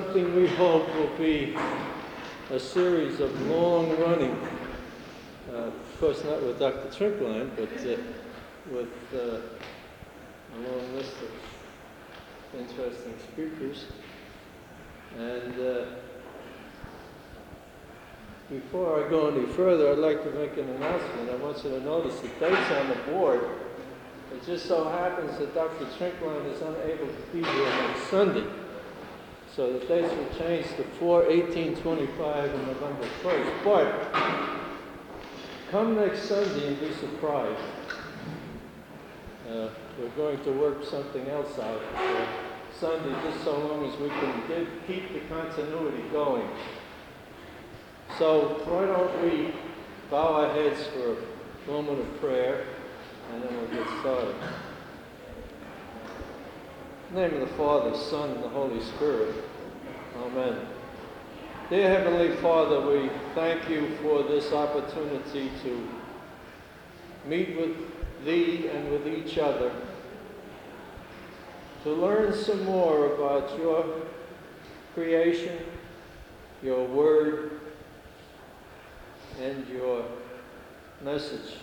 something we hope will be a series of long-running, uh, of course not with Dr. Trinklein, but uh, with uh, a long list of interesting speakers. And uh, before I go any further, I'd like to make an announcement. I want you to notice the dates on the board. It just so happens that Dr. Trinklein is unable to be here next Sunday. So the dates were changed to 4, 18, 25, and November 1st. But come next Sunday and be surprised. Uh, we're going to work something else out for Sunday, just so long as we can keep the continuity going. So why don't we bow our heads for a moment of prayer, and then we'll get started. In the name of the Father, Son, and the Holy Spirit. Amen. Dear Heavenly Father, we thank you for this opportunity to meet with Thee and with each other, to learn some more about your creation, your Word, and your message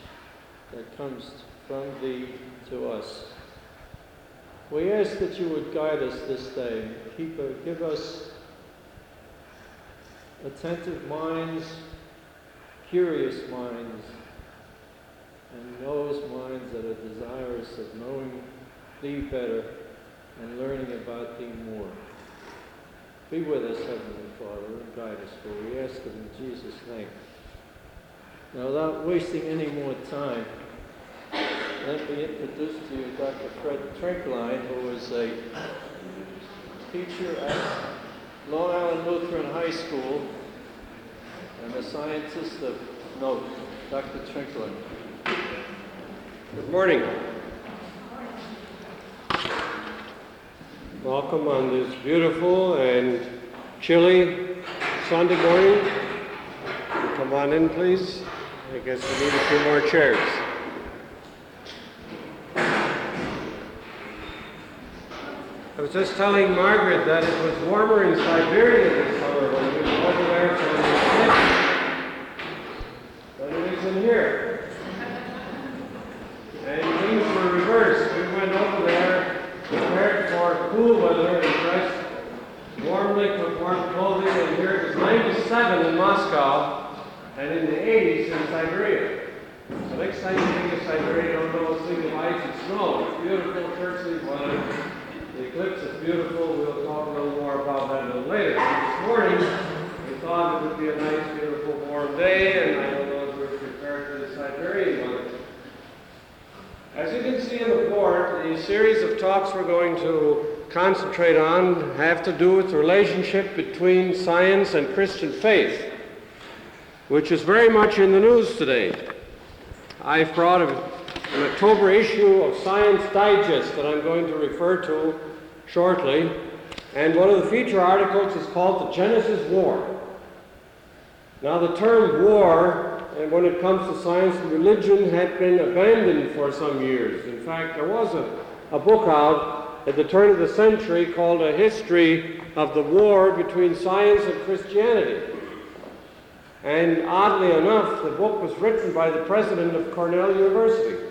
that comes from Thee to us. We ask that you would guide us this day, give us attentive minds, curious minds, and those minds that are desirous of knowing Thee better and learning about Thee more. Be with us, Heavenly Father, and guide us, for we ask it in Jesus' name. Now, without wasting any more time, let me introduce to you Dr. Fred Trinklein, who is a teacher at Long Island Lutheran High School and a scientist of note. Dr. Trinklein. Good morning. Welcome on this beautiful and chilly Sunday morning. Come on in, please. I guess we need a few more chairs. I was just telling Margaret that it was warmer in Siberia this summer when we were over there for the than it is in here. And things were reversed. We went over there prepared for cool weather and dressed warmly with warm clothing, and here it was 97 in Moscow and in the 80s in Siberia. So next time you think of Siberia, don't go think of ice and snow. It's beautiful, churchy weather. The eclipse is beautiful. We'll talk a little more about that a little later. This morning, we thought it would be a nice, beautiful, warm day, and I don't know if we're prepared for the Siberian weather. As you can see in the board, the series of talks we're going to concentrate on have to do with the relationship between science and Christian faith, which is very much in the news today. I've brought a, an October issue of Science Digest that I'm going to refer to shortly, and one of the feature articles is called The Genesis War. Now, the term war and when it comes to science and religion had been abandoned for some years. In fact, there was a, a book out at the turn of the century called A History of the War Between Science and Christianity. And oddly enough, the book was written by the president of Cornell University.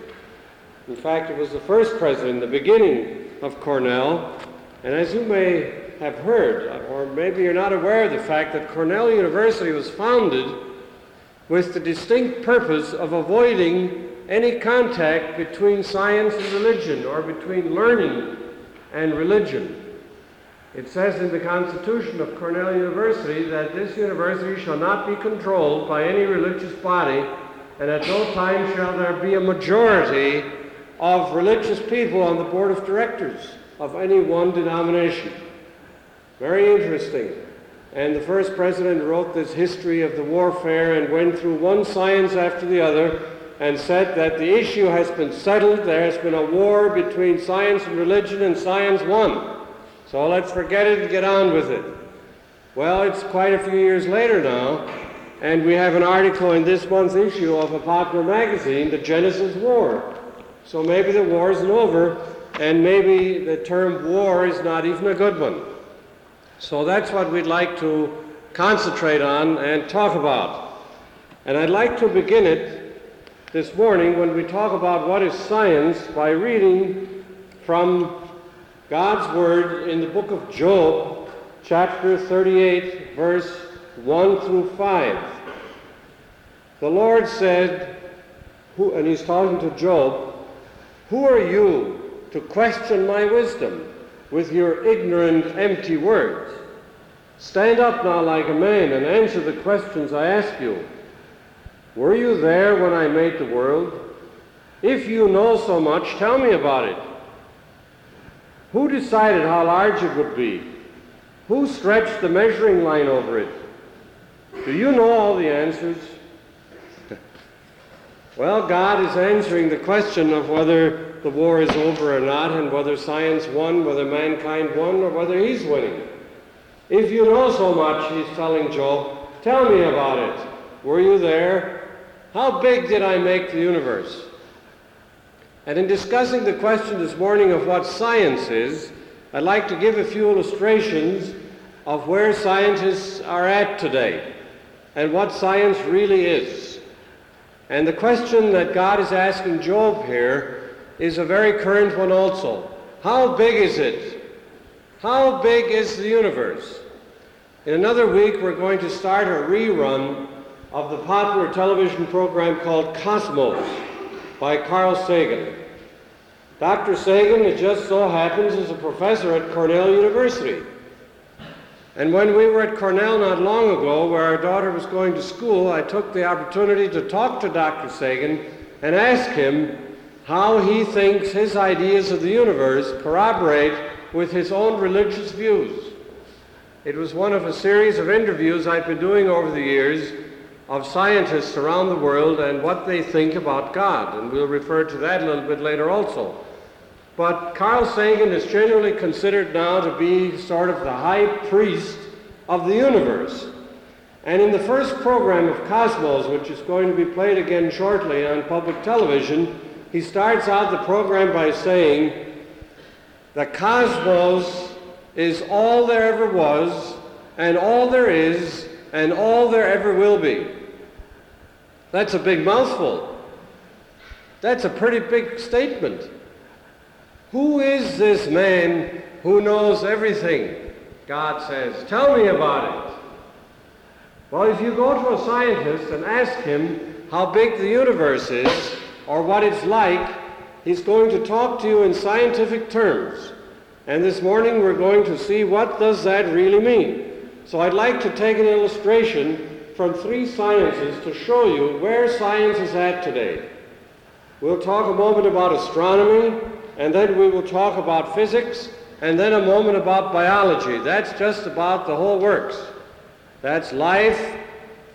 In fact, it was the first president, the beginning of Cornell. And as you may have heard, or maybe you're not aware of the fact that Cornell University was founded with the distinct purpose of avoiding any contact between science and religion or between learning and religion. It says in the Constitution of Cornell University that this university shall not be controlled by any religious body, and at no time shall there be a majority of religious people on the board of directors of any one denomination. Very interesting. And the first president wrote this history of the warfare and went through one science after the other and said that the issue has been settled. There has been a war between science and religion, and science won. So let's forget it and get on with it. Well, it's quite a few years later now, and we have an article in this month's issue of a popular magazine, The Genesis War. So maybe the war isn't over, and maybe the term war is not even a good one. So that's what we'd like to concentrate on and talk about. And I'd like to begin it this morning when we talk about what is science by reading from God's Word in the book of Job, chapter 38, verse 1 through 5. The Lord said, who, and he's talking to Job, Who are you to question my wisdom with your ignorant, empty words? Stand up now like a man and answer the questions I ask you. Were you there when I made the world? If you know so much, tell me about it. Who decided how large it would be? Who stretched the measuring line over it? Do you know all the answers? well, God is answering the question of whether the war is over or not, and whether science won, whether mankind won, or whether he's winning. If you know so much, he's telling Job, tell me about it. Were you there? How big did I make the universe? And in discussing the question this morning of what science is, I'd like to give a few illustrations of where scientists are at today and what science really is. And the question that God is asking Job here is a very current one also. How big is it? How big is the universe? In another week, we're going to start a rerun of the popular television program called Cosmos by Carl Sagan. Dr. Sagan, it just so happens, is a professor at Cornell University. And when we were at Cornell not long ago, where our daughter was going to school, I took the opportunity to talk to Dr. Sagan and ask him how he thinks his ideas of the universe corroborate with his own religious views. It was one of a series of interviews I've been doing over the years of scientists around the world and what they think about God. And we'll refer to that a little bit later also. But Carl Sagan is generally considered now to be sort of the high priest of the universe. And in the first program of Cosmos, which is going to be played again shortly on public television, he starts out the program by saying, The cosmos is all there ever was, and all there is, and all there ever will be. That's a big mouthful. That's a pretty big statement. Who is this man who knows everything? God says, Tell me about it. Well, if you go to a scientist and ask him how big the universe is or what it's like, he's going to talk to you in scientific terms. And this morning we're going to see what does that really mean. So I'd like to take an illustration from three sciences to show you where science is at today. We'll talk a moment about astronomy, and then we will talk about physics, and then a moment about biology. That's just about the whole works. That's life,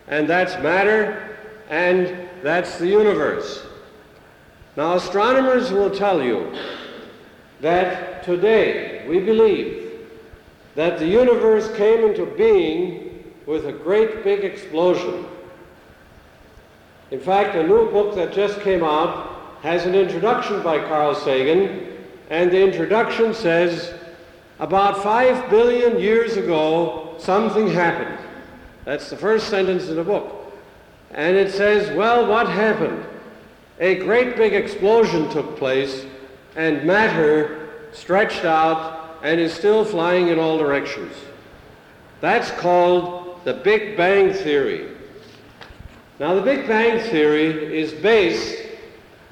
and that's matter, and that's the universe. Now, astronomers will tell you that today we believe that the universe came into being with a great big explosion. In fact, a new book that just came out has an introduction by Carl Sagan, and the introduction says, about five billion years ago, something happened. That's the first sentence in the book. And it says, well, what happened? A great big explosion took place, and matter stretched out and is still flying in all directions. That's called the Big Bang Theory. Now, the Big Bang Theory is based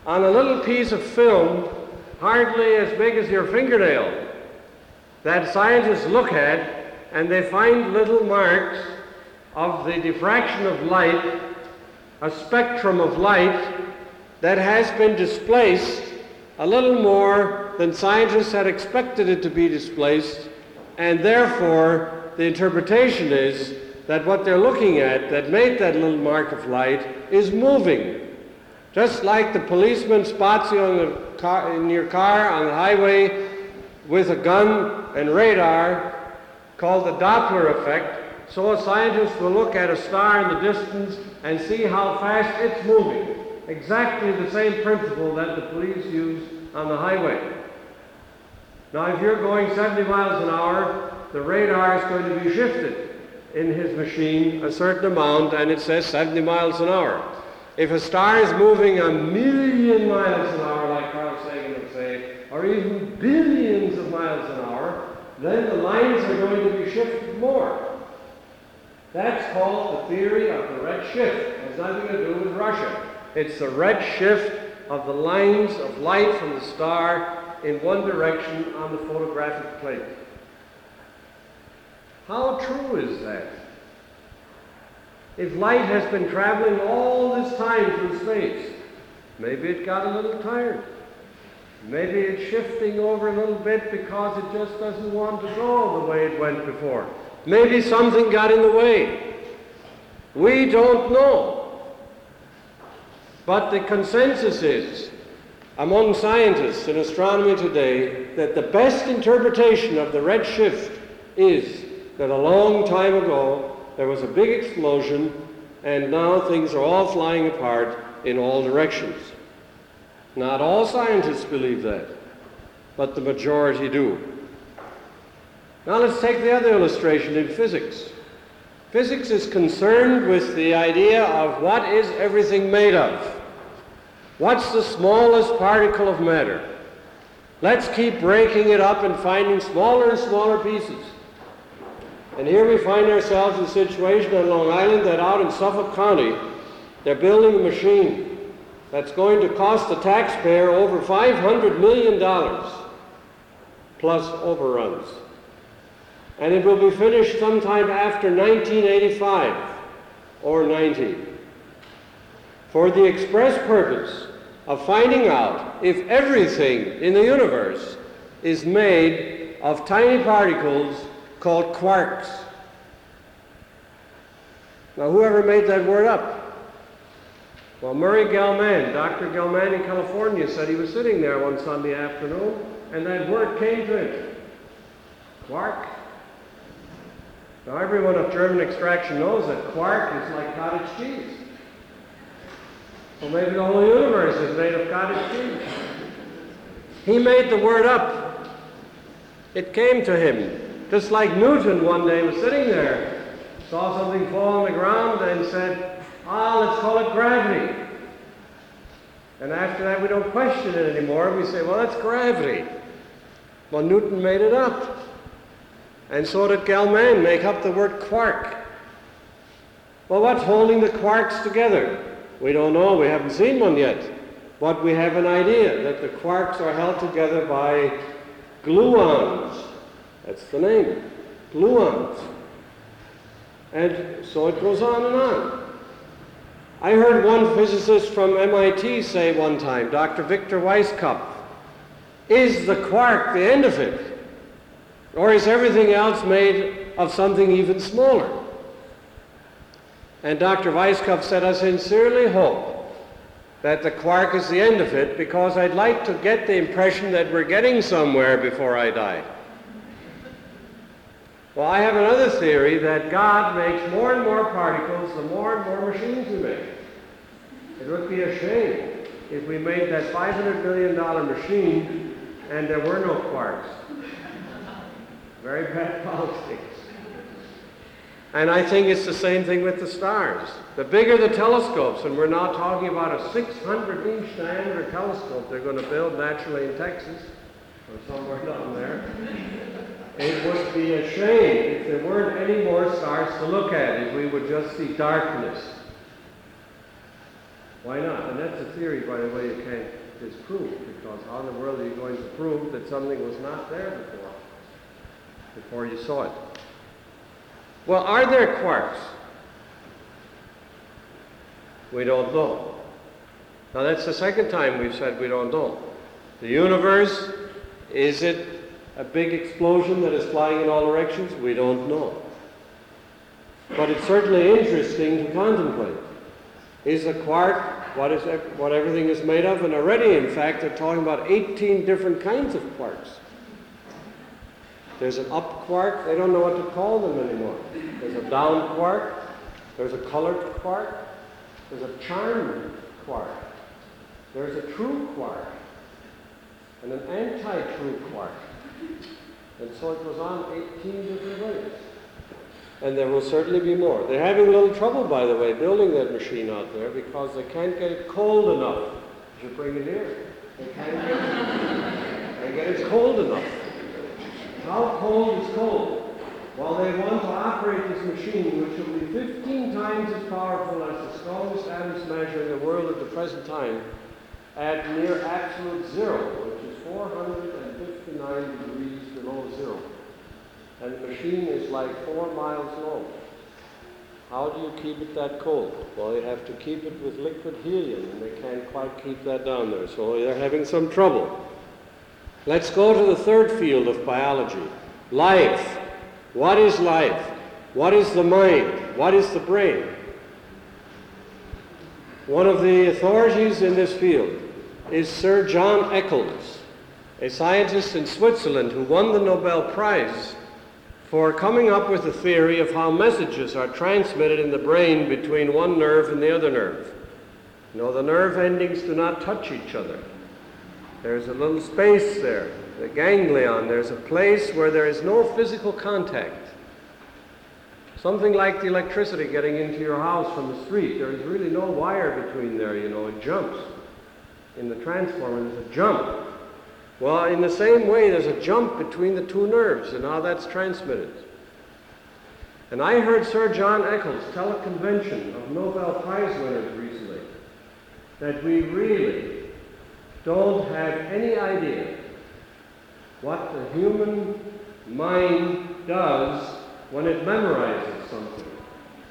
on a little piece of film hardly as big as your fingernail that scientists look at and they find little marks of the diffraction of light, a spectrum of light that has been displaced a little more than scientists had expected it to be displaced, and therefore the interpretation is that what they're looking at that made that little mark of light is moving. Just like the policeman spots you on car, in your car on the highway with a gun and radar, called the Doppler effect, so a scientist will look at a star in the distance and see how fast it's moving. Exactly the same principle that the police use on the highway. Now, if you're going 70 miles an hour, the radar is going to be shifted in his machine a certain amount, and it says 70 miles an hour. If a star is moving a million miles an hour, like Carl Sagan would say, or even billions of miles an hour, then the lines are going to be shifted more. That's called the theory of the red shift. It has nothing to do with Russia. It's the red shift of the lines of light from the star in one direction on the photographic plate. How true is that? If light has been traveling all this time through space, maybe it got a little tired. Maybe it's shifting over a little bit because it just doesn't want to go the way it went before. Maybe something got in the way. We don't know. But the consensus is among scientists in astronomy today that the best interpretation of the red shift is that a long time ago there was a big explosion and now things are all flying apart in all directions. Not all scientists believe that, but the majority do. Now let's take the other illustration in physics. Physics is concerned with the idea of what is everything made of. What's the smallest particle of matter? Let's keep breaking it up and finding smaller and smaller pieces. And here we find ourselves in a situation on Long Island that out in Suffolk County, they're building a machine that's going to cost the taxpayer over $500 million plus overruns. And it will be finished sometime after 1985 or 90 for the express purpose of finding out if everything in the universe is made of tiny particles called quarks. Now, whoever made that word up? Well, Murray Gell-Mann, Dr. Gell-Mann in California, said he was sitting there one Sunday afternoon, and that word came to him. Quark. Now, everyone of German extraction knows that quark is like cottage cheese. Well, maybe the whole universe is made of cottage cheese. He made the word up. It came to him. Just like Newton one day was sitting there, saw something fall on the ground and said, ah, let's call it gravity. And after that, we don't question it anymore. We say, well, that's gravity. Well, Newton made it up. And so did Gell-Mann make up the word quark. Well, what's holding the quarks together? We don't know. We haven't seen one yet. But we have an idea that the quarks are held together by gluons. That's the name. Gluons. And so it goes on and on. I heard one physicist from MIT say one time, Dr. Victor Weisskopf, is the quark the end of it? Or is everything else made of something even smaller? And Dr. Weisskopf said, I sincerely hope that the quark is the end of it because I'd like to get the impression that we're getting somewhere before I die. Well, I have another theory that God makes more and more particles the more and more machines we make. It would be a shame if we made that $500 million machine and there were no quarks. Very bad politics. And I think it's the same thing with the stars. The bigger the telescopes, and we're now talking about a 600 inch diameter telescope they're going to build naturally in Texas or somewhere down there. It would be a shame if there weren't any more stars to look at, if we would just see darkness. Why not? And that's a theory, by the way, you can't disprove, because how in the world are you going to prove that something was not there before, before you saw it? Well, are there quarks? We don't know. Now, that's the second time we've said we don't know. The universe, is it a big explosion that is flying in all directions? We don't know. But it's certainly interesting to contemplate. Is a quark what, is, what everything is made of? And already, in fact, they're talking about 18 different kinds of quarks. There's an up quark, they don't know what to call them anymore. There's a down quark, there's a colored quark, there's a charmed quark, there's a true quark, and an anti-true quark. And so it goes on 18 different ways. And there will certainly be more. They're having a little trouble, by the way, building that machine out there because they can't get it cold enough. You bring it here. They can't get it, cold enough. How cold is cold? Well, they want to operate this machine, which will be 15 times as powerful as the strongest atom smasher in the world at the present time, at near absolute zero, which is 459 degrees below zero. And the machine is like four miles long. How do you keep it that cold? Well, you have to keep it with liquid helium, and they can't quite keep that down there, so they're having some trouble. Let's go to the third field of biology life. What is life? What is the mind? What is the brain? One of the authorities in this field is Sir John Eccles, a scientist in Switzerland who won the Nobel Prize for coming up with a theory of how messages are transmitted in the brain between one nerve and the other nerve. You know, the nerve endings do not touch each other. There's a little space there, the ganglion. There's a place where there is no physical contact. Something like the electricity getting into your house from the street. There is really no wire between there, you know, it jumps. In the transformer, there's a jump. Well, in the same way, there's a jump between the two nerves and how that's transmitted. And I heard Sir John Eccles tell a convention of Nobel Prize winners recently that we really don't have any idea what the human mind does when it memorizes something.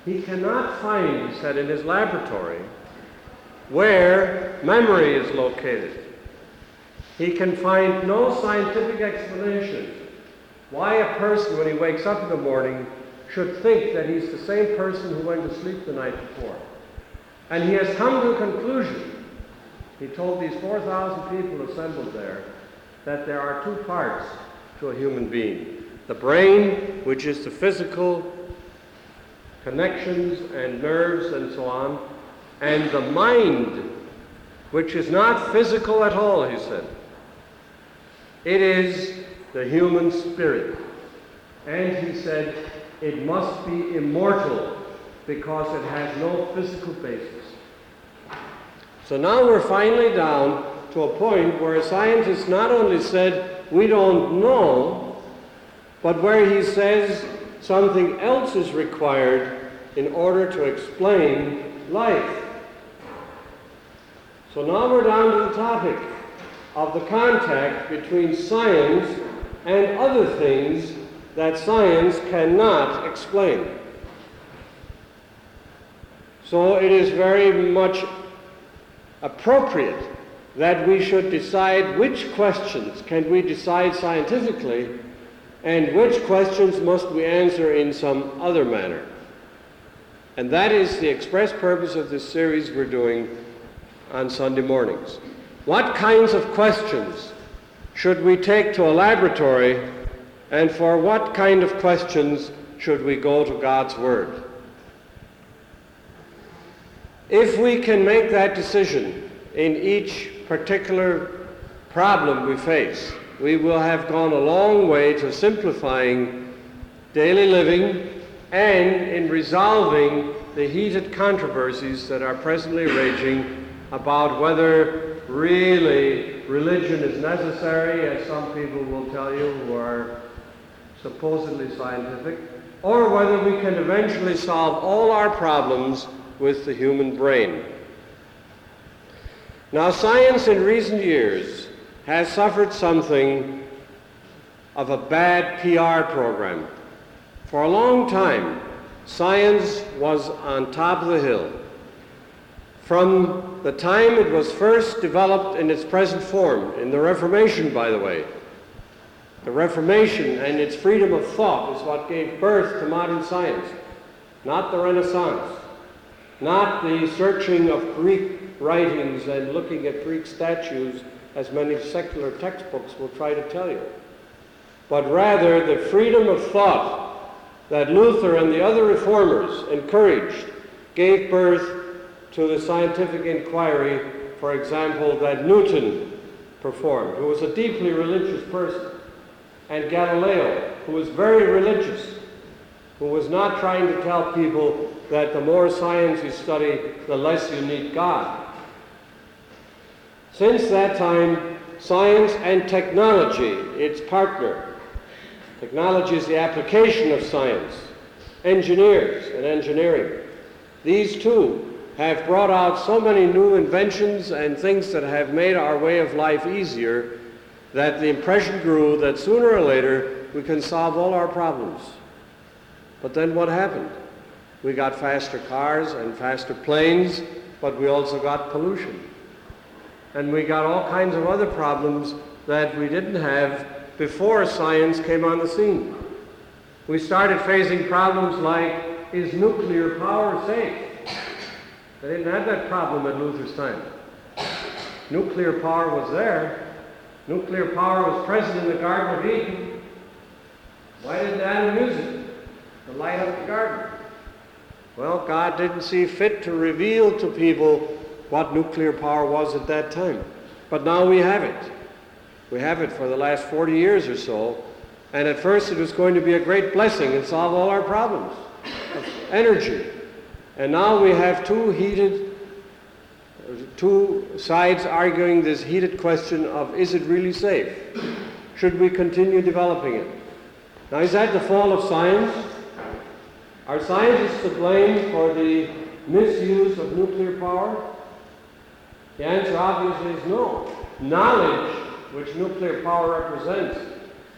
He cannot find, he said, in his laboratory where memory is located. He can find no scientific explanation why a person, when he wakes up in the morning, should think that he's the same person who went to sleep the night before. And he has come to a conclusion. He told these 4,000 people assembled there that there are two parts to a human being the brain, which is the physical connections and nerves and so on, and the mind, which is not physical at all, he said. It is the human spirit. And he said, it must be immortal because it has no physical basis. So now we're finally down to a point where a scientist not only said, we don't know, but where he says something else is required in order to explain life. So now we're down to the topic of the contact between science and other things that science cannot explain. So it is very much appropriate that we should decide which questions can we decide scientifically and which questions must we answer in some other manner. And that is the express purpose of this series we're doing on Sunday mornings. What kinds of questions should we take to a laboratory, and for what kind of questions should we go to God's Word? If we can make that decision in each particular problem we face, we will have gone a long way to simplifying daily living and in resolving the heated controversies that are presently raging about whether really religion is necessary, as some people will tell you who are supposedly scientific, or whether we can eventually solve all our problems with the human brain. Now, science in recent years has suffered something of a bad PR program. For a long time, science was on top of the hill. From the time it was first developed in its present form, in the Reformation, by the way, the Reformation and its freedom of thought is what gave birth to modern science, not the Renaissance. not the searching of Greek writings and looking at Greek statues as many secular textbooks will try to tell you, but rather the freedom of thought that Luther and the other reformers encouraged gave birth to the scientific inquiry, for example, that Newton performed, who was a deeply religious person, and Galileo, who was very religious, who was not trying to tell people that the more science you study, the less you need God. Since that time, science and technology, its partner, technology is the application of science, engineers and engineering, these two have brought out so many new inventions and things that have made our way of life easier that the impression grew that sooner or later we can solve all our problems. But then what happened? We got faster cars and faster planes, but we also got pollution. And we got all kinds of other problems that we didn't have before science came on the scene. We started facing problems like, is nuclear power safe? They didn't have that problem at Luther's time. Nuclear power was there. Nuclear power was present in the Garden of Eden. Why didn't Adam use it? To light up the garden. Well, God didn't see fit to reveal to people what nuclear power was at that time. But now we have it. We have it for the last 40 years or so. And at first it was going to be a great blessing and solve all our problems of energy. And now we have two heated, two sides arguing this heated question of is it really safe? Should we continue developing it? Now, is that the fall of science? Are scientists to blame for the misuse of nuclear power? The answer obviously is no. Knowledge, which nuclear power represents,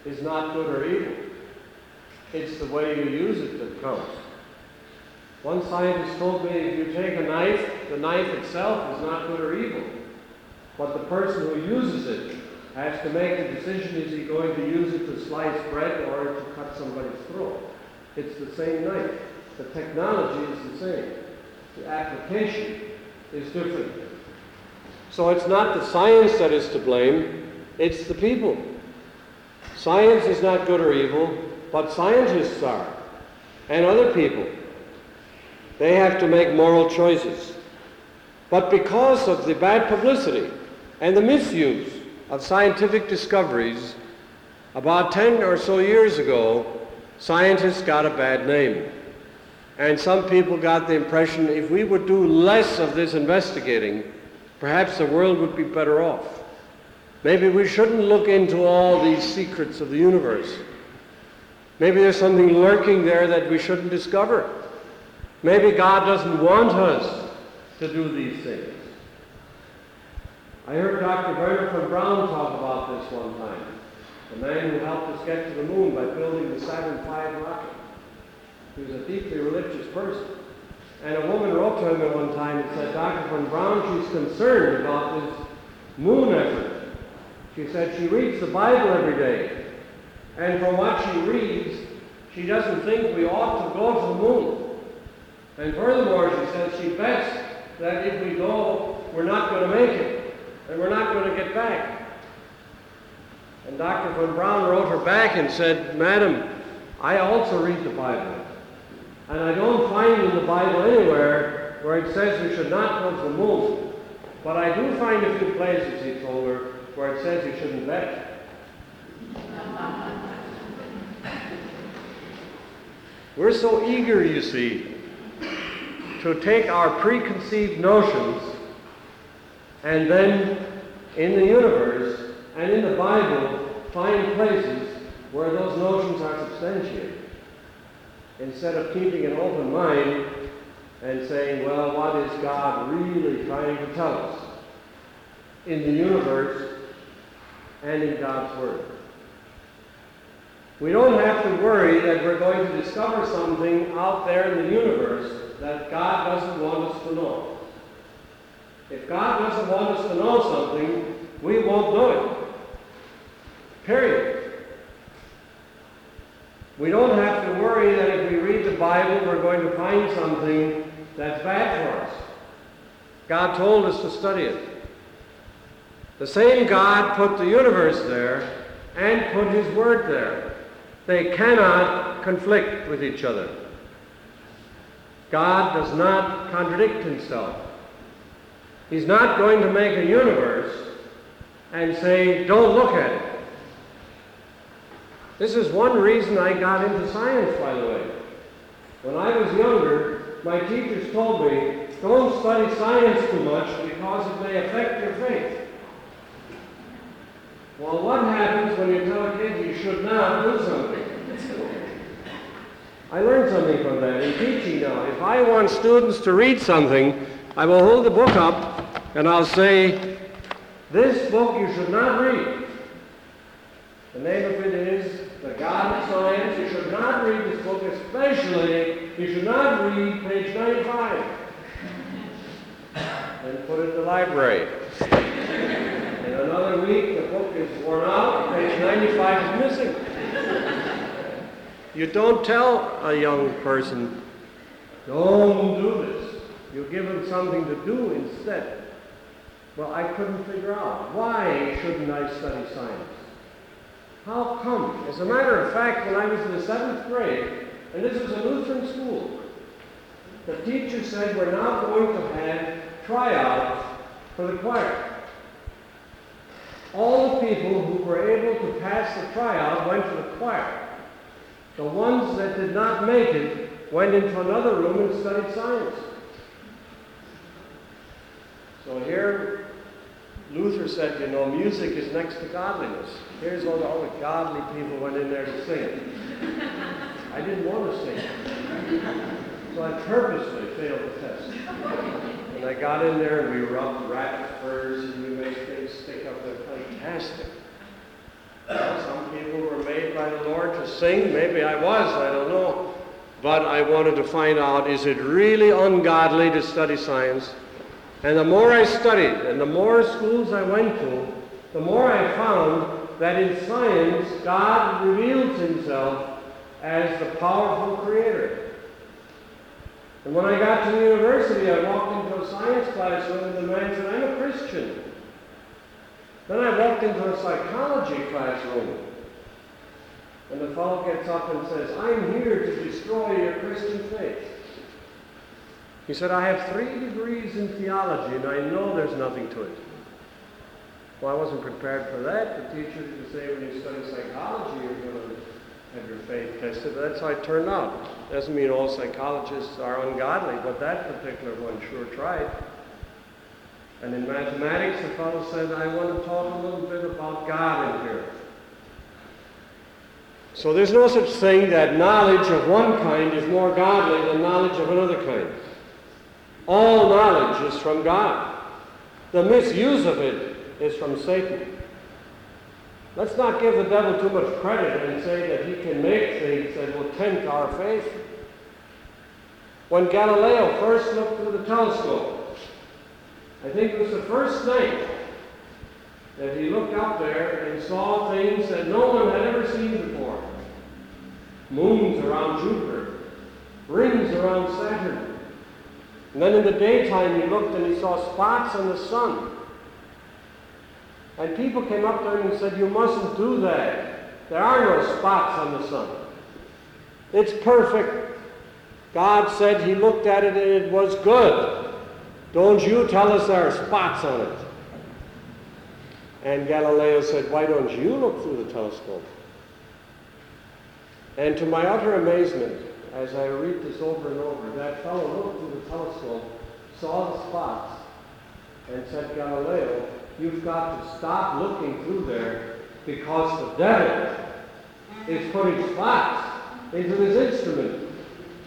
is not good or evil. It's the way you use it that counts. One scientist told me if you take a knife, the knife itself is not good or evil. But the person who uses it has to make a decision is he going to use it to slice bread or to cut somebody's throat? It's the same knife. The technology is the same. The application is different. So it's not the science that is to blame, it's the people. Science is not good or evil, but scientists are, and other people. They have to make moral choices. But because of the bad publicity and the misuse of scientific discoveries, about 10 or so years ago, scientists got a bad name. And some people got the impression if we would do less of this investigating, perhaps the world would be better off. Maybe we shouldn't look into all these secrets of the universe. Maybe there's something lurking there that we shouldn't discover. Maybe God doesn't want us to do these things. I heard Dr. Von Braun talk about this one time, the man who helped us get to the moon by building the Saturn V rocket. He was a deeply religious person. And a woman wrote to him at one time and said, Dr. von Braun, she's concerned about this moon effort. She said she reads the Bible every day. And from what she reads, she doesn't think we ought to go to the moon. And furthermore, she says she bets that if we go, we're not going to make it, and we're not going to get back. And Dr. von Braun wrote her back and said, Madam, I also read the Bible. And I don't find in the Bible anywhere where it says we should not go to the moon. But I do find a few places, he told her, where it says you shouldn't bet. We're so eager, you see, to take our preconceived notions and then in the universe and in the Bible find places where those notions are substantiated. Instead of keeping an open mind and saying, well, what is God really trying to tell us in the universe and in God's Word? We don't have to worry that we're going to discover something out there in the universe that God doesn't want us to know. If God doesn't want us to know something, we won't know it. Period. We don't have to worry that if we read the Bible, we're going to find something that's bad for us. God told us to study it. The same God put the universe there and put His Word there. They cannot conflict with each other. God does not contradict Himself. He's not going to make a universe and say, don't look at it. This is one reason I got into science, by the way. When I was younger, my teachers told me, don't study science too much because it may affect your faith. Well, what happens when you tell a kid you should not do something? I learned something from that in teaching now. If I want students to read something, I will hold the book up and I'll say, this book you should not read. The name of it is The God of Science. You should not read this book, especially you should not read page 95. and put it in the library. In another week, the book is worn out, page 95 is missing. You don't tell a young person, don't do this. You give them something to do instead. Well, I couldn't figure out why shouldn't I study science? How come? As a matter of fact, when I was in the seventh grade, and this was a Lutheran school, the teacher said we're now going to have tryouts for the choir. All the people who were able to pass the tryout went to the choir. The ones that did not make it went into another room and studied science. So here, Luther said, you know, music is next to godliness. Here's all the, all the godly people went in there to sing. I didn't want to sing. So I purposely failed the test. And I got in there and we rubbed rat furs and we made things stick up. They're fantastic. Well, some people were made by the Lord to sing. Maybe I was, I don't know. But I wanted to find out is it really ungodly to study science? And the more I studied and the more schools I went to, the more I found that in science, God reveals himself as the powerful creator. And when I got to university, I walked into a science classroom and the man said, I'm a Christian. Then I walked into a psychology classroom. And the fellow gets up and says, I'm here to destroy your Christian faith. He said, I have three degrees in theology and I know there's nothing to it. Well, I wasn't prepared for that. The teacher to say when you study psychology, you're going to have your faith tested. That's how it turned out. Doesn't mean all psychologists are ungodly, but that particular one sure tried. And in mathematics, the fellow said, I want to talk a little bit about God in here. So there's no such thing that knowledge of one kind is more godly than knowledge of another kind. All knowledge is from God. The misuse of it is from Satan. Let's not give the devil too much credit and say that he can make things that will tempt our faith. When Galileo first looked through the telescope, I think it was the first night that he looked up there and saw things that no one had ever seen before. Around Jupiter, rings around Saturn. And then in the daytime he looked and he saw spots on the sun. And people came up to him and said, You mustn't do that. There are no spots on the sun. It's perfect. God said he looked at it and it was good. Don't you tell us there are spots on it. And Galileo said, Why don't you look through the telescope? And to my utter amazement, as I read this over and over, that fellow looked through the telescope, saw the spots, and said, Galileo, you've got to stop looking through there because the devil is putting spots into this instrument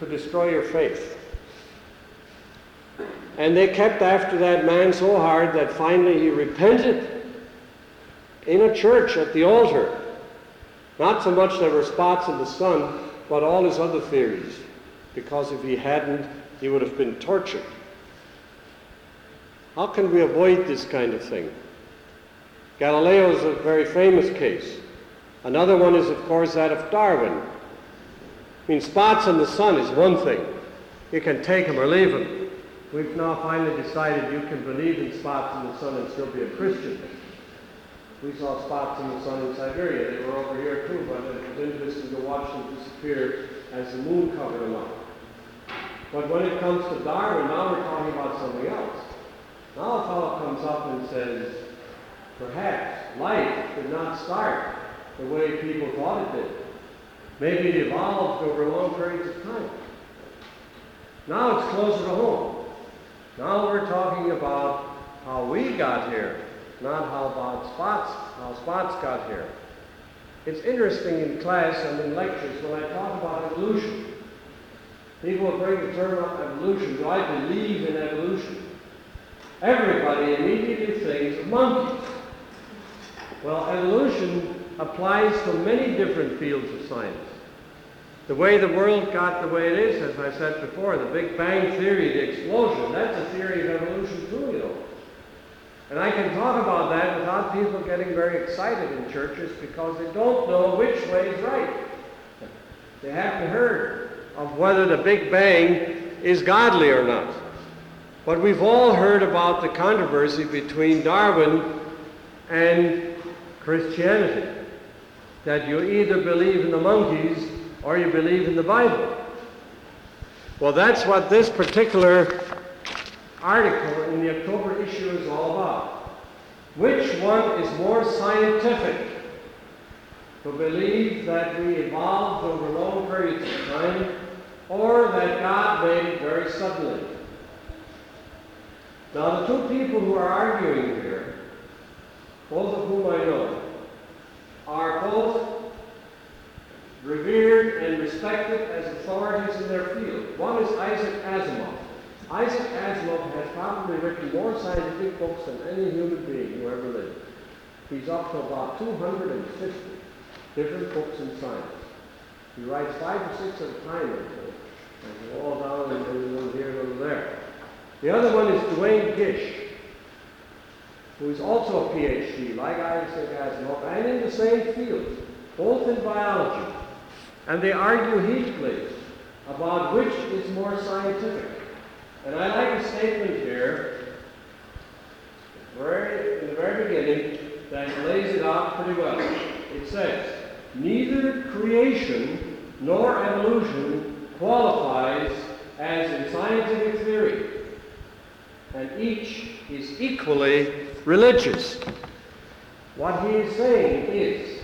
to destroy your faith. And they kept after that man so hard that finally he repented in a church at the altar. Not so much there were spots in the sun, but all his other theories. Because if he hadn't, he would have been tortured. How can we avoid this kind of thing? Galileo is a very famous case. Another one is, of course, that of Darwin. I mean, spots in the sun is one thing, you can take them or leave them. We've now finally decided you can believe in spots in the sun and still be a Christian. We saw spots in the sun in Siberia. They were over here too, but it was interesting to watch them disappear as the moon covered them up. But when it comes to Darwin, now we're talking about something else. Now a fellow comes up and says, perhaps life did not start the way people thought it did. Maybe it evolved over long periods of time. Now it's closer to home. Now we're talking about how we got here, not how about spots, how spots got here. It's interesting in class and in lectures when I talk about evolution. People bring the term up evolution. Do I believe in evolution? Everybody immediately thinks of monkeys. Well, evolution applies to many different fields of science. The way the world got the way it is, as I said before, the Big Bang Theory, the explosion, that's a theory of evolution too, you know. And I can talk about that without people getting very excited in churches because they don't know which way is right. They haven't heard of whether the Big Bang is godly or not. But we've all heard about the controversy between Darwin and Christianity. That you either believe in the monkeys or you believe in the Bible. Well, that's what this particular article in the October issue is all about. Which one is more scientific? To believe that we evolved over long periods of time, or that God made it very suddenly? Now, the two people who are arguing here, both of whom I know, are both revered and respected as authorities in their field. One is Isaac Asimov. Isaac Asimov has probably written more scientific books than any human being who ever lived. He's up to about 250 different books in science. He writes five or six at a time, and they're all down and a little here and little there. The other one is Duane Gish, who is also a PhD, like Isaac Asimov, and in the same field, both in biology. And they argue heatedly about which is more scientific. And I like a statement here, very, in the very beginning, that lays it out pretty well. It says, neither creation nor evolution qualifies as in scientific theory, and each is equally religious. What he is saying is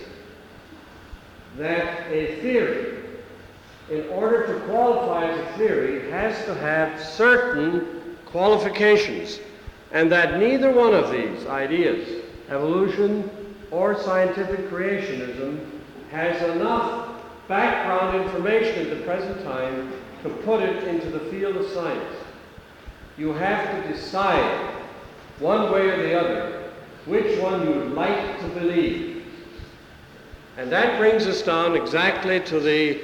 that a theory, in order to qualify as a theory, has to have certain qualifications, and that neither one of these ideas, evolution or scientific creationism, has enough background information at the present time to put it into the field of science. You have to decide, one way or the other, which one you'd like to believe. And that brings us down exactly to the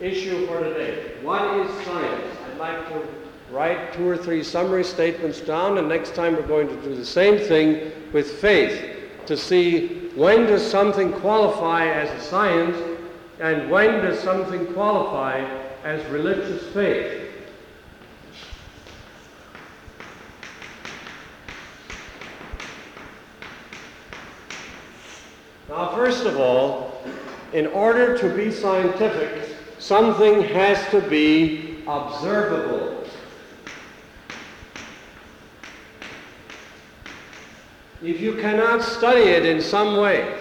issue for today. What is science? I'd like to write two or three summary statements down, and next time we're going to do the same thing with faith to see when does something qualify as a science and when does something qualify as religious faith. Now, first of all, in order to be scientific, something has to be observable. If you cannot study it in some way,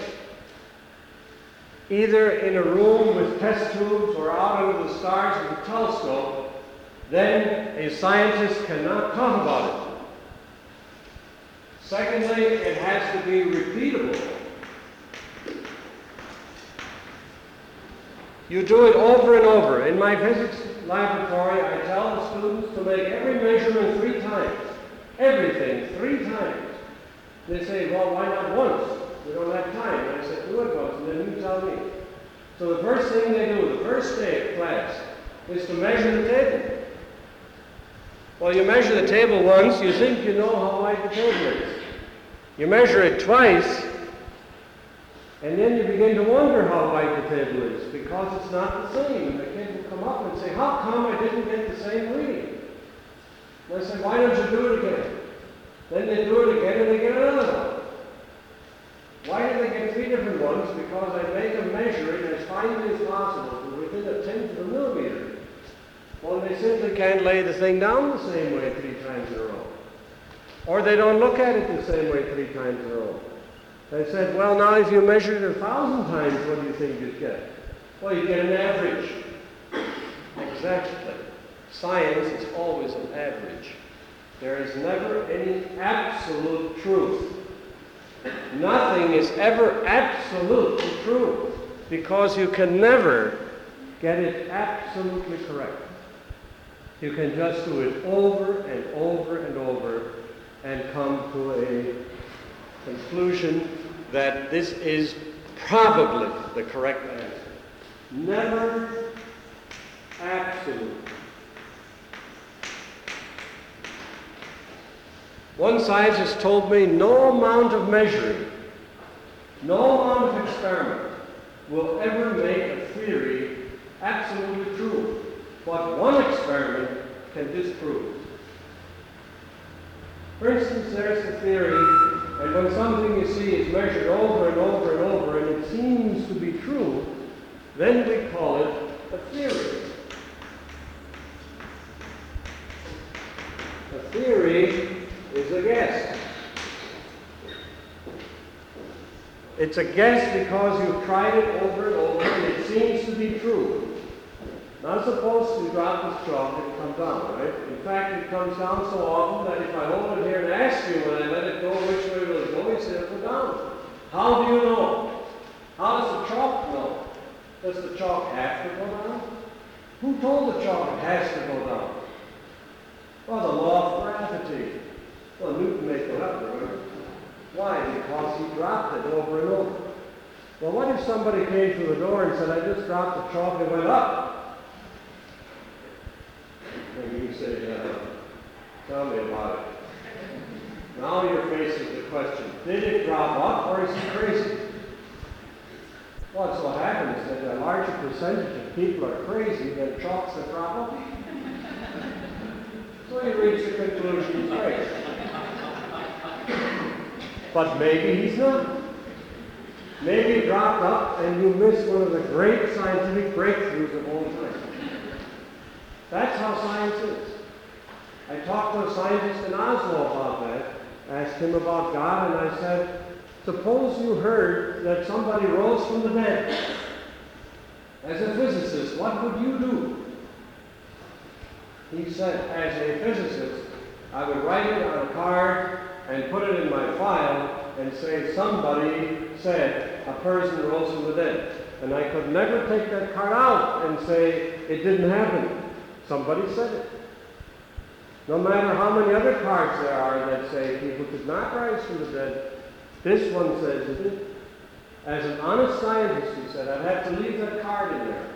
either in a room with test tubes or out under the stars with a telescope, then a scientist cannot talk about it. Secondly, it has to be repeatable. You do it over and over. In my physics laboratory, I tell the students to make every measurement three times. Everything, three times. They say, well, why not once? We don't have time. And I said, do it once, and then you tell me. So the first thing they do, the first day of class, is to measure the table. Well, you measure the table once, you think you know how wide the table is. You measure it twice, And then you begin to wonder how wide the table is because it's not the same. And the kid will come up and say, How come I didn't get the same reading? And I say, Why don't you do it again? Then they do it again and they get another one. Why do they get three different ones? Because I make them measure it as finely as possible to within a tenth of a millimeter. Well, they simply can't lay the thing down the same way three times in a row. Or they don't look at it the same way three times in a row. They said, well, now if you measured it a thousand times, what do you think you'd get? Well, you get an average. Exactly. Science is always an average. There is never any absolute truth. Nothing is ever absolutely true because you can never get it absolutely correct. You can just do it over and over and over and come to a conclusion that this is probably the correct answer. Never absolute. One scientist told me no amount of measuring, no amount of experiment will ever make a theory absolutely true. What one experiment can disprove. For instance, there's the theory, and when something you see is measured over and over and over and it seems to be true, then we call it a theory. A theory is a guess. It's a guess because you've tried it over and over and it seems to be true. Not supposed to drop this chalk and come down, right? In fact, it comes down so often that if I hold it here and ask you when I let it go which way will it go, you say it will down. How do you know? How does the chalk know? Does the chalk have to go down? Who told the chalk it has to go down? Well, the law of gravity. Well, Newton made it up, remember? Why? Because he dropped it over and over. Well, what if somebody came through the door and said, I just dropped the chalk and went up? And you say, uh, tell me about it. Now you're facing the question, did it drop up or is he crazy? What so happens is that a larger percentage of people are crazy than chalks that drop up. So you reach the conclusion he's crazy. But maybe he's not. Maybe he dropped up and you missed one of the great scientific breakthroughs of all time. That's how science is. I talked to a scientist in Oslo about that, asked him about God, and I said, Suppose you heard that somebody rose from the dead. As a physicist, what would you do? He said, as a physicist, I would write it on a card and put it in my file and say somebody said a person rose from the dead. And I could never take that card out and say it didn't happen. Somebody said it. No matter how many other cards there are that say people could not rise from the dead, this one says it. As an honest scientist, he said, I'd have to leave that card in there.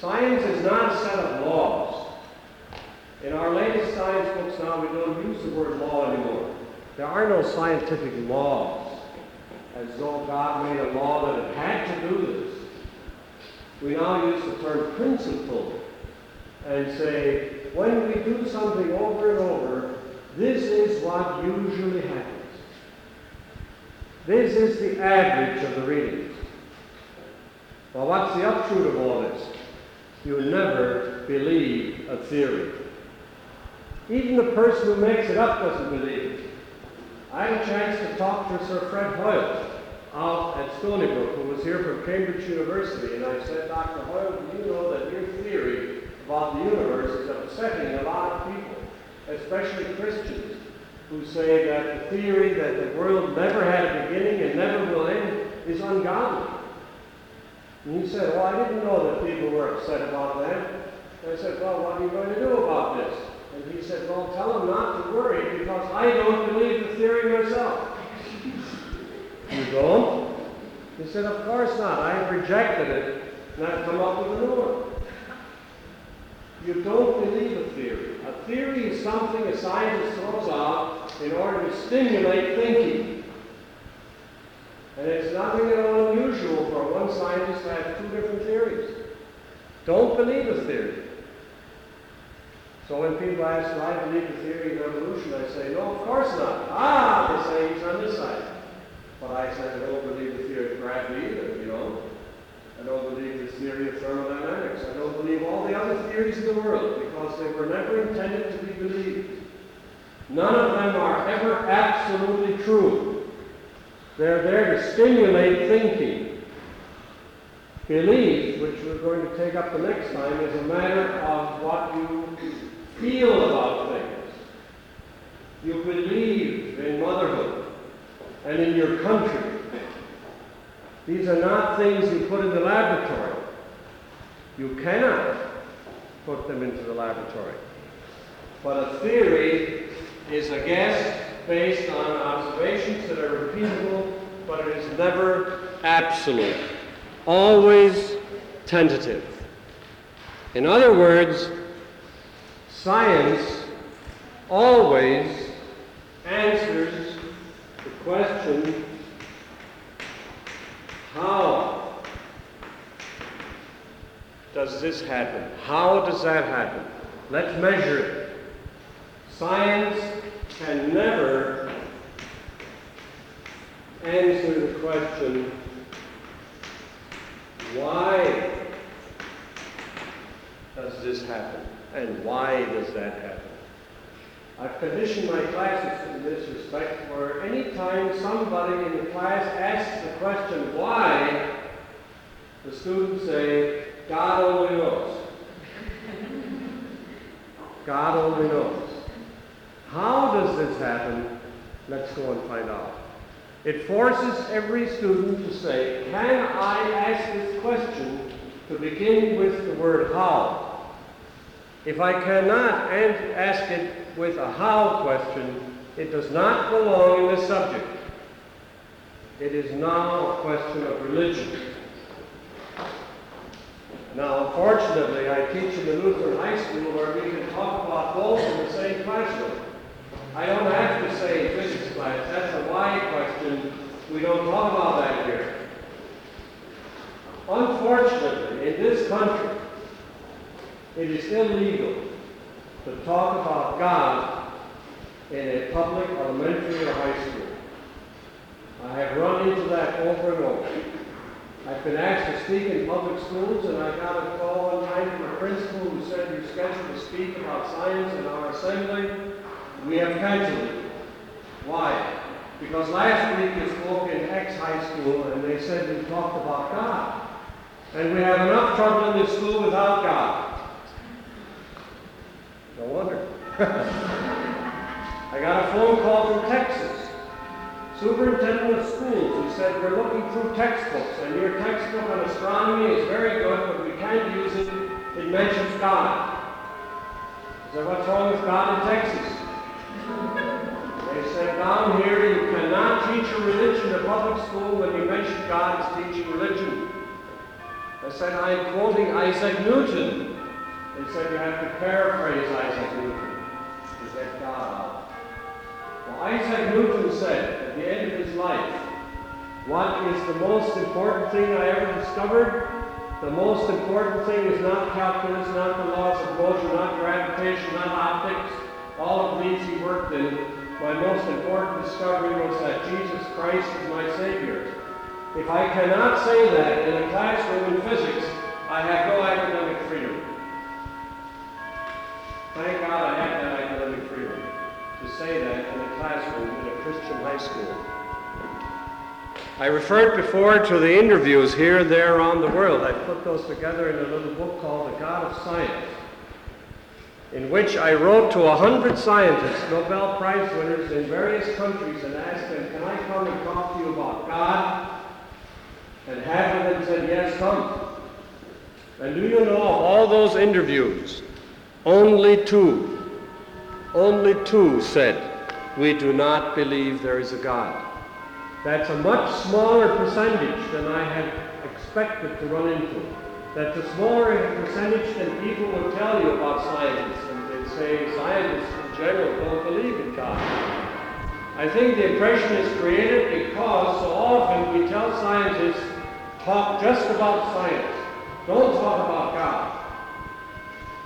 Science is not a set of laws. In our latest science books now, we don't use the word law anymore. There are no scientific laws, as though God made a law that it had to do this. We now use the term principle and say, when we do something over and over, this is what usually happens. This is the average of the readings. Well, what's the upshot of all this? You never believe a theory. Even the person who makes it up doesn't believe it. I had a chance to talk to Sir Fred Hoyle out at Stony Brook, who was here from Cambridge University, and I said, Dr. Hoyle, do you know that your theory about the universe is upsetting a lot of people, especially Christians, who say that the theory that the world never had a beginning and never will end is ungodly. And he said, Well, I didn't know that people were upset about that. And I said, Well, what are you going to do about this? And he said, Well, tell them not to worry because I don't believe the theory myself. you don't? He said, Of course not. I have rejected it and I've come up with a new one. You don't believe a theory. A theory is something a scientist throws out in order to stimulate thinking. And it's nothing at all unusual for one scientist to have two different theories. Don't believe a theory. So when people ask, do I believe the theory of evolution? I say, no, of course not. Ah, they say he's on side. But I said, I don't believe the theory of gravity either. I don't believe the theory of thermodynamics. I don't believe all the other theories in the world because they were never intended to be believed. None of them are ever absolutely true. They're there to stimulate thinking. Belief, which we're going to take up the next time, is a matter of what you feel about things. You believe in motherhood and in your country. These are not things you put in the laboratory. You cannot put them into the laboratory. But a theory is a guess based on observations that are repeatable, but it is never absolute, always tentative. In other words, science always answers the question how does this happen? How does that happen? Let's measure it. Science can never answer the question why does this happen and why does that happen? I've conditioned my classes in this respect where any time somebody in the class asks the question why, the students say, God only knows. God only knows. How does this happen? Let's go and find out. It forces every student to say, can I ask this question to begin with the word how? If I cannot ask it with a how question, it does not belong in this subject. It is now a question of religion. Now, unfortunately, I teach in the Lutheran High School where we can talk about both in the same classroom. I don't have to say physics class, that's a why question. We don't talk about that here. Unfortunately, in this country, it is illegal to talk about God in a public elementary or high school. I have run into that over and over. I've been asked to speak in public schools, and I got a call one time from a principal who said you're scheduled to speak about science in our assembly. We have canceled it. Why? Because last week you spoke in X high school, and they said we talked about God. And we have enough trouble in this school without God. No wonder. I got a phone call from Texas, superintendent of schools, who said, We're looking through textbooks, and your textbook on astronomy is very good, but we can't use it. It mentions God. I said, What's wrong with God in Texas? They said, Down here, you cannot teach a religion in public school when you mention God as teaching religion. I said, I'm quoting Isaac Newton. They said you have to paraphrase Isaac Newton to get God. Well, Isaac Newton said at the end of his life, what is the most important thing I ever discovered? The most important thing is not calculus, not the laws of motion, not gravitation, not optics. All of these he worked in. My most important discovery was that Jesus Christ is my Savior. If I cannot say that in a classroom in physics, I have no academic freedom. Thank God I have that academic freedom to say that in a classroom in a Christian high school. I referred before to the interviews here and there around the world. I put those together in a little book called The God of Science, in which I wrote to a hundred scientists, Nobel Prize winners in various countries, and asked them, Can I come and talk to you about God? And half of them said, Yes, come. And do you know of all those interviews, only two, only two said, We do not believe there is a God. That's a much smaller percentage than I had expected to run into. That's a smaller percentage than people would tell you about scientists. And they say scientists in general don't believe in God. I think the impression is created because so often we tell scientists, talk just about science. Don't talk about God.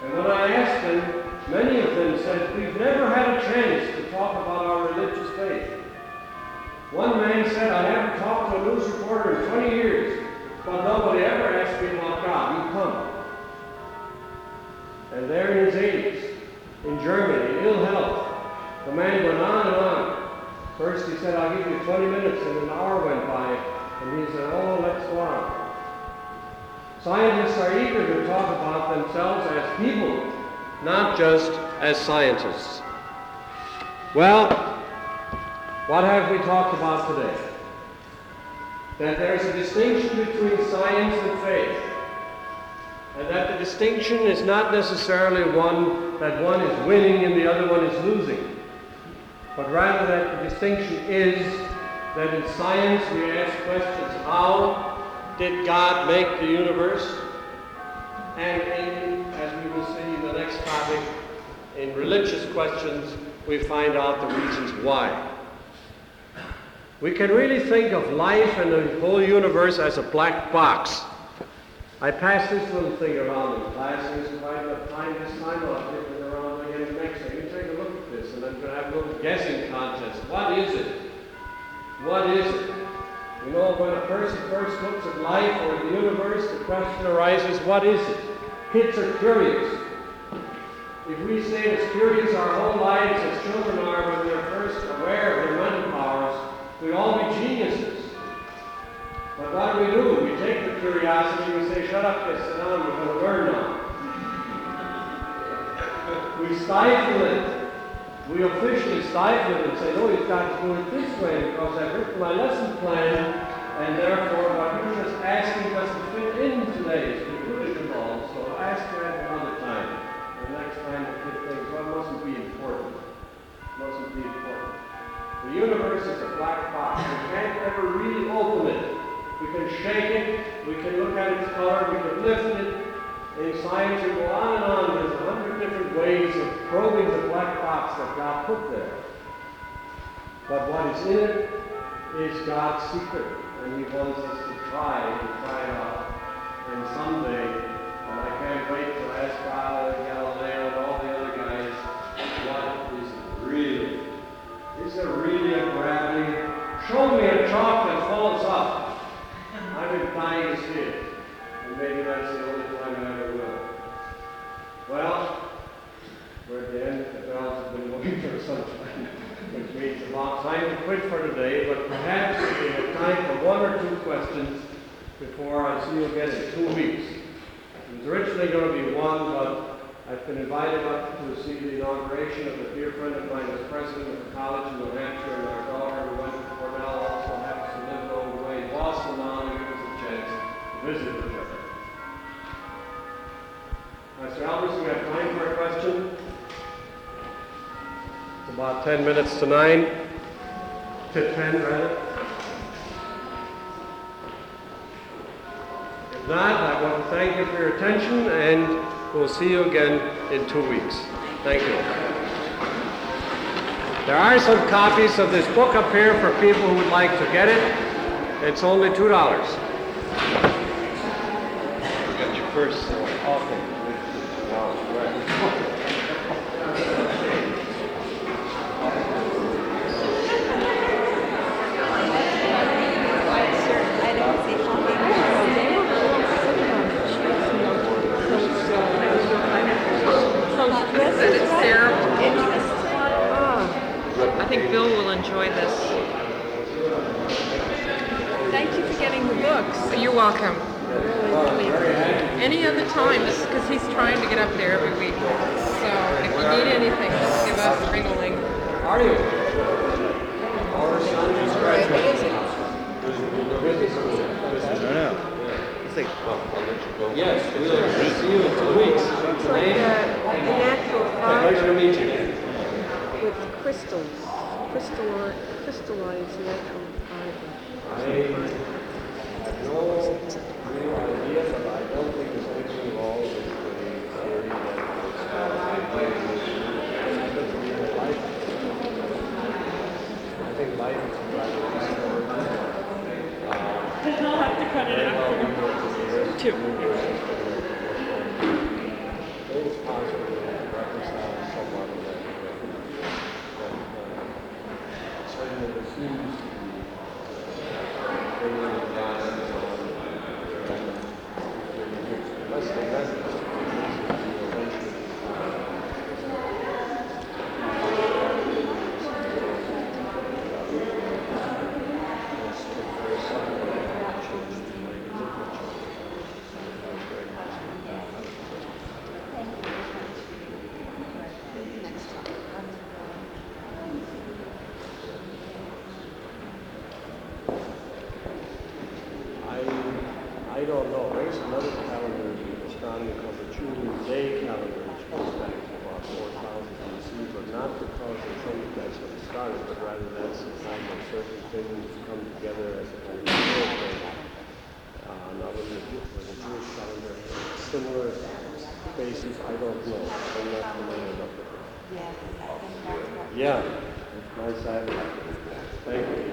And when I asked them, many of them said, we've never had a chance to talk about our religious faith. One man said, I haven't talked to a news reporter in 20 years, but nobody ever asked me about God. You come. And there in his 80s, in Germany, ill health, the man went on and on. First he said, I'll give you 20 minutes, and an hour went by, and he said, oh, let's go on. Scientists are eager to talk about themselves as people, not just as scientists. Well, what have we talked about today? That there's a distinction between science and faith. And that the distinction is not necessarily one that one is winning and the other one is losing. But rather that the distinction is that in science we ask questions how did God make the universe? And in, as we will see in the next topic, in religious questions, we find out the reasons why. We can really think of life and the whole universe as a black box. I pass this little thing around in class, and if I have time this time, I'll take it around again next time. You take a look at this, and I'm going to have a little guessing contest. What is it? What is it? You know, when a person first looks at life or the universe, the question arises, what is it? Kids are curious. If we stay as curious our whole lives as children are when they're first aware of their mental powers, we'd all be geniuses. But what do we do? We take the curiosity, and we say, shut up, kids, sit down, we're going to learn now. we stifle it. We officially stifle it and say, oh, no, you've got to do it this way because I've written my lesson plan, and therefore what you're just asking doesn't fit in today. today's conclusion all. So ask that another time. The next time the kid thinks, well, mustn't be important. Mustn't be important. The universe is a black box. We can't ever really open it. We can shake it, we can look at its color, we can lift it. In science, we go on and on. There's a hundred different ways of probing the black box that God put there. But what is in it is God's secret, and He wants us to try and try it out. And someday, and I can't wait to ask God and Galileo and all the other guys, what is it really? Is there really a gravity? Show me a chalk that falls up. I've been dying to see it. And maybe that's the only Well, we're at the end. The bells have been going for some time, which means about time to quit for today, but perhaps we have time for one or two questions before I see you again in two weeks. It was originally going to be one, but I've been invited up to see the inauguration of a dear friend of mine as president of the college in New Hampshire, and our daughter who went to Cornell also happens to live over way in Boston now, and give us a chance to visit with her. Mr. Alberts, we have time for a question? It's about 10 minutes to 9. To 10, rather. If not, I want to thank you for your attention, and we'll see you again in two weeks. Thank you. There are some copies of this book up here for people who would like to get it. It's only $2. You got your first. Awesome. I don't see how they That it's terrible. I think Bill will enjoy this. Thank you for getting the books. You're welcome. Any other time, is because he's trying to get up there every week. So if you need anything, just give us a ring-a-ling. Are you? Our son is graduating. I don't know. It's like, well, I'll let you go. Yes, we'll see you in two weeks. It's like a, a natural Pleasure to meet you. with crystals, crystallized natural fiber. I have no real idea, but I don't think it's involved the theory that it's. I think life is a a I'll have to cut it out. Two. Thank you. I don't know. I'm not familiar enough with. Yeah, it's nice having you. Thank you.